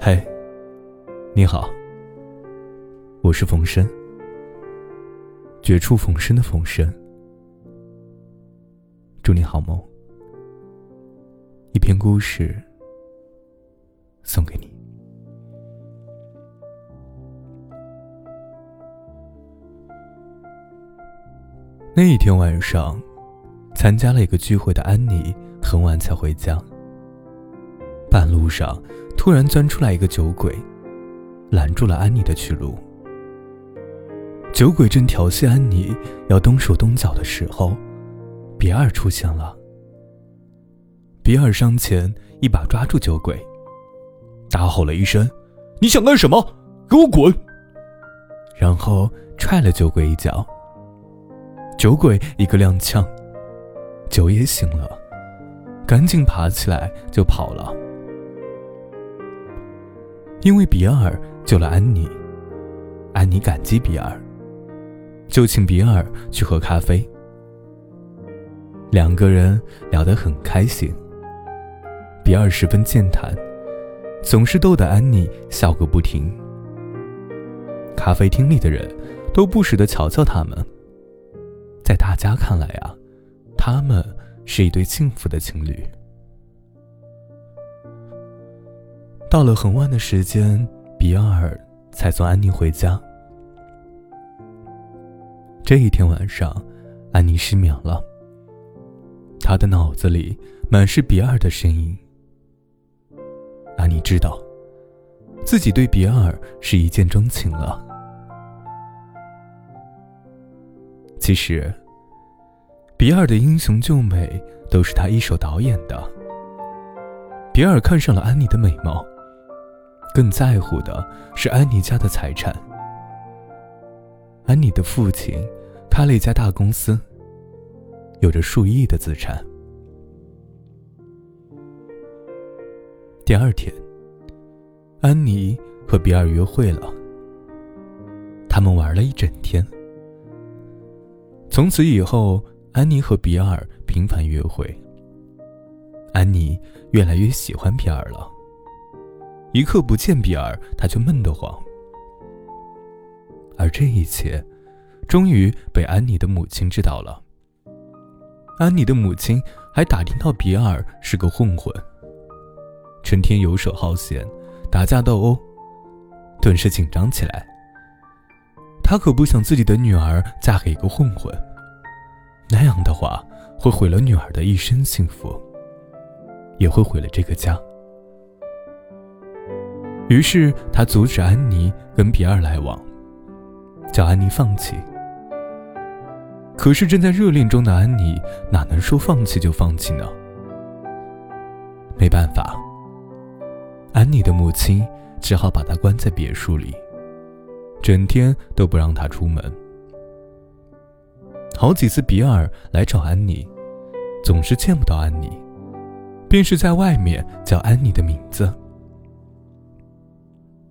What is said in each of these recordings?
嘿，你好，我是冯生，绝处逢生的冯生。祝你好梦。一篇故事送给你。那一天晚上，参加了一个聚会的安妮很晚才回家。半路上，突然钻出来一个酒鬼，拦住了安妮的去路。酒鬼正调戏安妮，要动手动脚的时候，比尔出现了。比尔上前一把抓住酒鬼，大吼了一声：“你想干什么？给我滚！”然后踹了酒鬼一脚。酒鬼一个踉跄，酒也醒了，赶紧爬起来就跑了。因为比尔救了安妮，安妮感激比尔，就请比尔去喝咖啡。两个人聊得很开心。比尔十分健谈，总是逗得安妮笑个不停。咖啡厅里的人都不时地瞧瞧他们，在大家看来啊，他们是一对幸福的情侣。到了很晚的时间，比尔才送安妮回家。这一天晚上，安妮失眠了。她的脑子里满是比尔的声音。安妮知道，自己对比尔是一见钟情了。其实，比尔的英雄救美都是他一手导演的。比尔看上了安妮的美貌。更在乎的是安妮家的财产。安妮的父亲开了一家大公司，有着数亿的资产。第二天，安妮和比尔约会了。他们玩了一整天。从此以后，安妮和比尔频繁约会。安妮越来越喜欢比尔了。一刻不见比尔，他就闷得慌。而这一切，终于被安妮的母亲知道了。安妮的母亲还打听到比尔是个混混，成天游手好闲，打架斗殴，顿时紧张起来。他可不想自己的女儿嫁给一个混混，那样的话会毁了女儿的一生幸福，也会毁了这个家。于是他阻止安妮跟比尔来往，叫安妮放弃。可是正在热恋中的安妮哪能说放弃就放弃呢？没办法，安妮的母亲只好把她关在别墅里，整天都不让她出门。好几次比尔来找安妮，总是见不到安妮，便是在外面叫安妮的名字。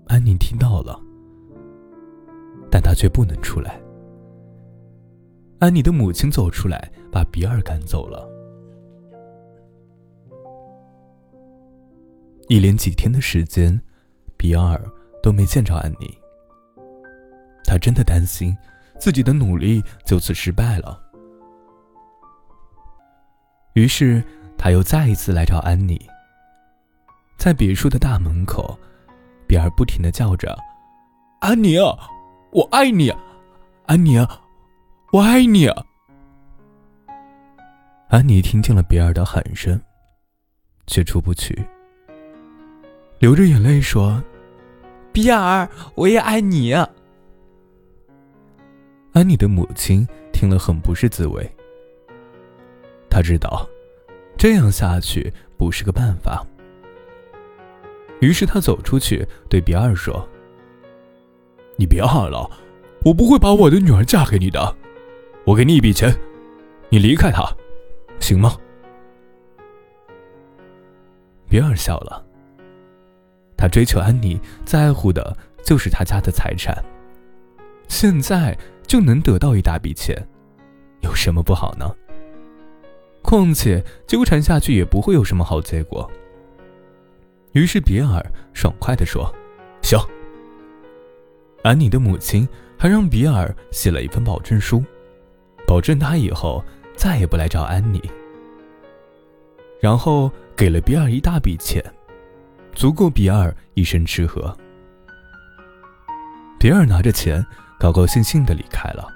安妮听到了，但她却不能出来。安妮的母亲走出来，把比尔赶走了。一连几天的时间，比尔都没见着安妮。他真的担心自己的努力就此失败了。于是，他又再一次来找安妮，在别墅的大门口。比尔不停的叫着：“安妮，我爱你，安妮，我爱你。”安妮听见了比尔的喊声，却出不去，流着眼泪说：“比尔，我也爱你。”安妮的母亲听了很不是滋味，她知道这样下去不是个办法。于是他走出去，对比尔说：“你别喊了，我不会把我的女儿嫁给你的。我给你一笔钱，你离开他，行吗？”比尔笑了。他追求安妮，在乎的就是他家的财产。现在就能得到一大笔钱，有什么不好呢？况且纠缠下去也不会有什么好结果。于是比尔爽快地说：“行。”安妮的母亲还让比尔写了一份保证书，保证他以后再也不来找安妮。然后给了比尔一大笔钱，足够比尔一生吃喝。比尔拿着钱，高高兴兴的离开了。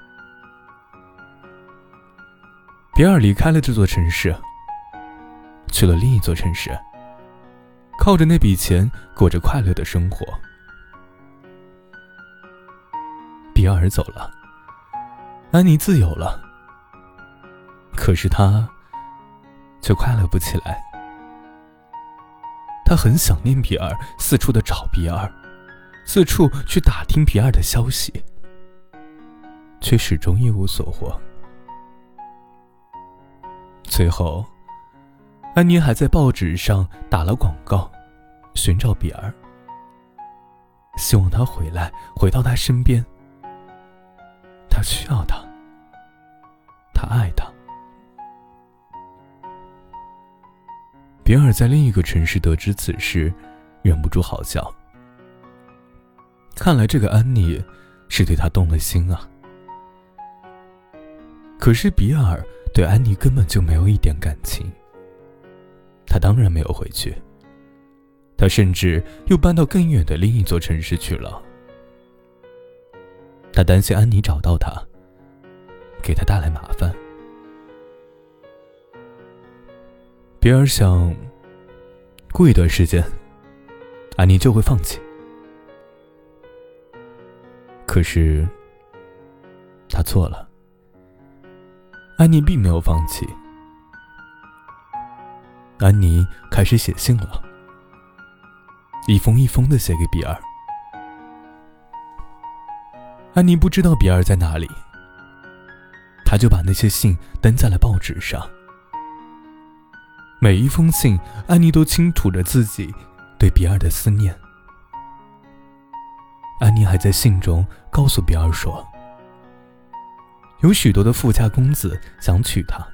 比尔离开了这座城市，去了另一座城市，靠着那笔钱过着快乐的生活。比尔走了，安妮自由了，可是他却快乐不起来。他很想念比尔，四处的找比尔。四处去打听比尔的消息，却始终一无所获。最后，安妮还在报纸上打了广告，寻找比尔，希望他回来，回到他身边。他需要他，他爱他。比尔在另一个城市得知此事，忍不住好笑。看来这个安妮是对他动了心啊。可是比尔对安妮根本就没有一点感情。他当然没有回去。他甚至又搬到更远的另一座城市去了。他担心安妮找到他，给他带来麻烦。比尔想，过一段时间，安妮就会放弃。可是，他错了。安妮并没有放弃。安妮开始写信了，一封一封的写给比尔。安妮不知道比尔在哪里，他就把那些信登在了报纸上。每一封信，安妮都倾吐着自己对比尔的思念。安妮还在信中告诉比尔说：“有许多的富家公子想娶她，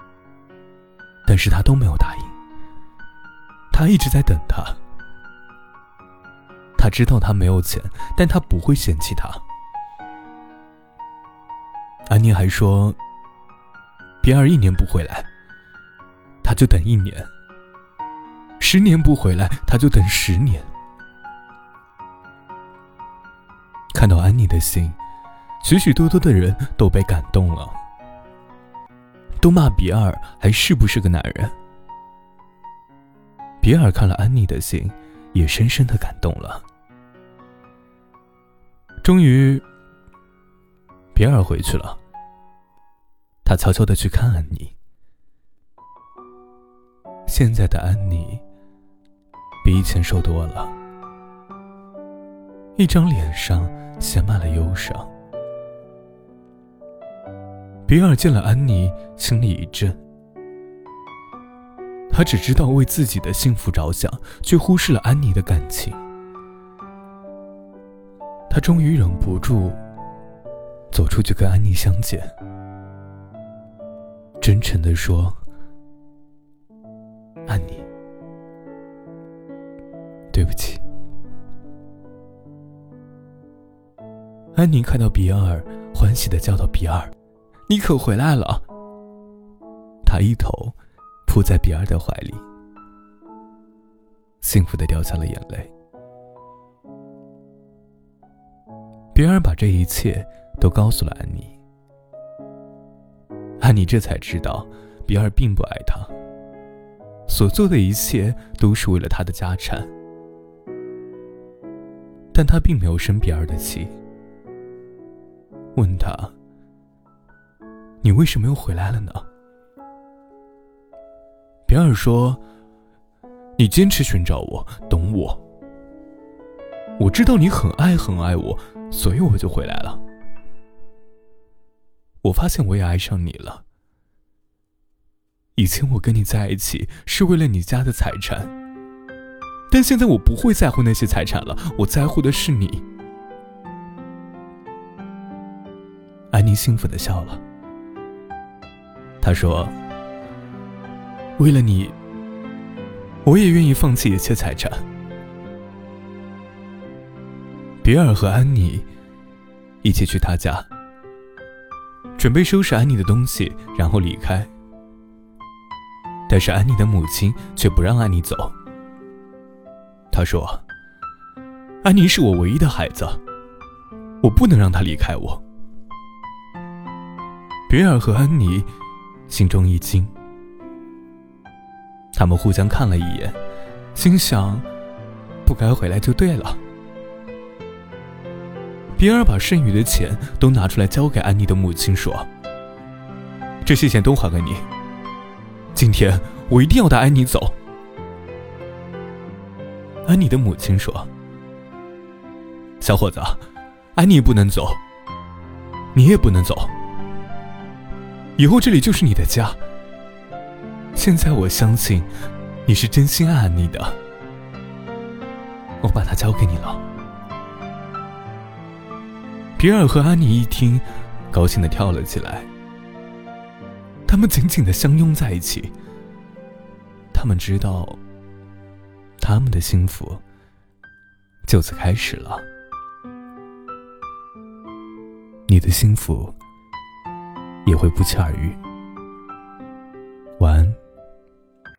但是他都没有答应。他一直在等他。他知道他没有钱，但他不会嫌弃他。”安妮还说：“比尔一年不回来，他就等一年；十年不回来，他就等十年。”看到安妮的信，许许多多的人都被感动了，都骂比尔还是不是个男人。比尔看了安妮的信，也深深的感动了。终于，比尔回去了。他悄悄的去看安妮。现在的安妮比以前瘦多了，一张脸上。写满了忧伤。比尔见了安妮，心里一震。他只知道为自己的幸福着想，却忽视了安妮的感情。他终于忍不住走出去跟安妮相见，真诚的说：“安妮，对不起。”安妮看到比尔，欢喜的叫道：“比尔，你可回来了！”他一头扑在比尔的怀里，幸福的掉下了眼泪。比尔把这一切都告诉了安妮，安妮这才知道，比尔并不爱她，所做的一切都是为了他的家产，但他并没有生比尔的气。问他：“你为什么又回来了呢？”比尔说：“你坚持寻找我，等我。我知道你很爱很爱我，所以我就回来了。我发现我也爱上你了。以前我跟你在一起是为了你家的财产，但现在我不会在乎那些财产了，我在乎的是你。”安妮幸福的笑了。他说：“为了你，我也愿意放弃一切财产，比尔和安妮一起去他家，准备收拾安妮的东西，然后离开。但是安妮的母亲却不让安妮走。她说：“安妮是我唯一的孩子，我不能让她离开我。”比尔和安妮心中一惊，他们互相看了一眼，心想：“不该回来就对了。”比尔把剩余的钱都拿出来交给安妮的母亲，说：“这些钱都还给你。今天我一定要带安妮走。”安妮的母亲说：“小伙子，安妮不能走，你也不能走。以后这里就是你的家。现在我相信你是真心爱安妮的，我把她交给你了。”比尔和安妮一听，高兴的跳了起来。他们紧紧的相拥在一起。他们知道，他们的幸福就此开始了。你的幸福也会不期而遇。晚安。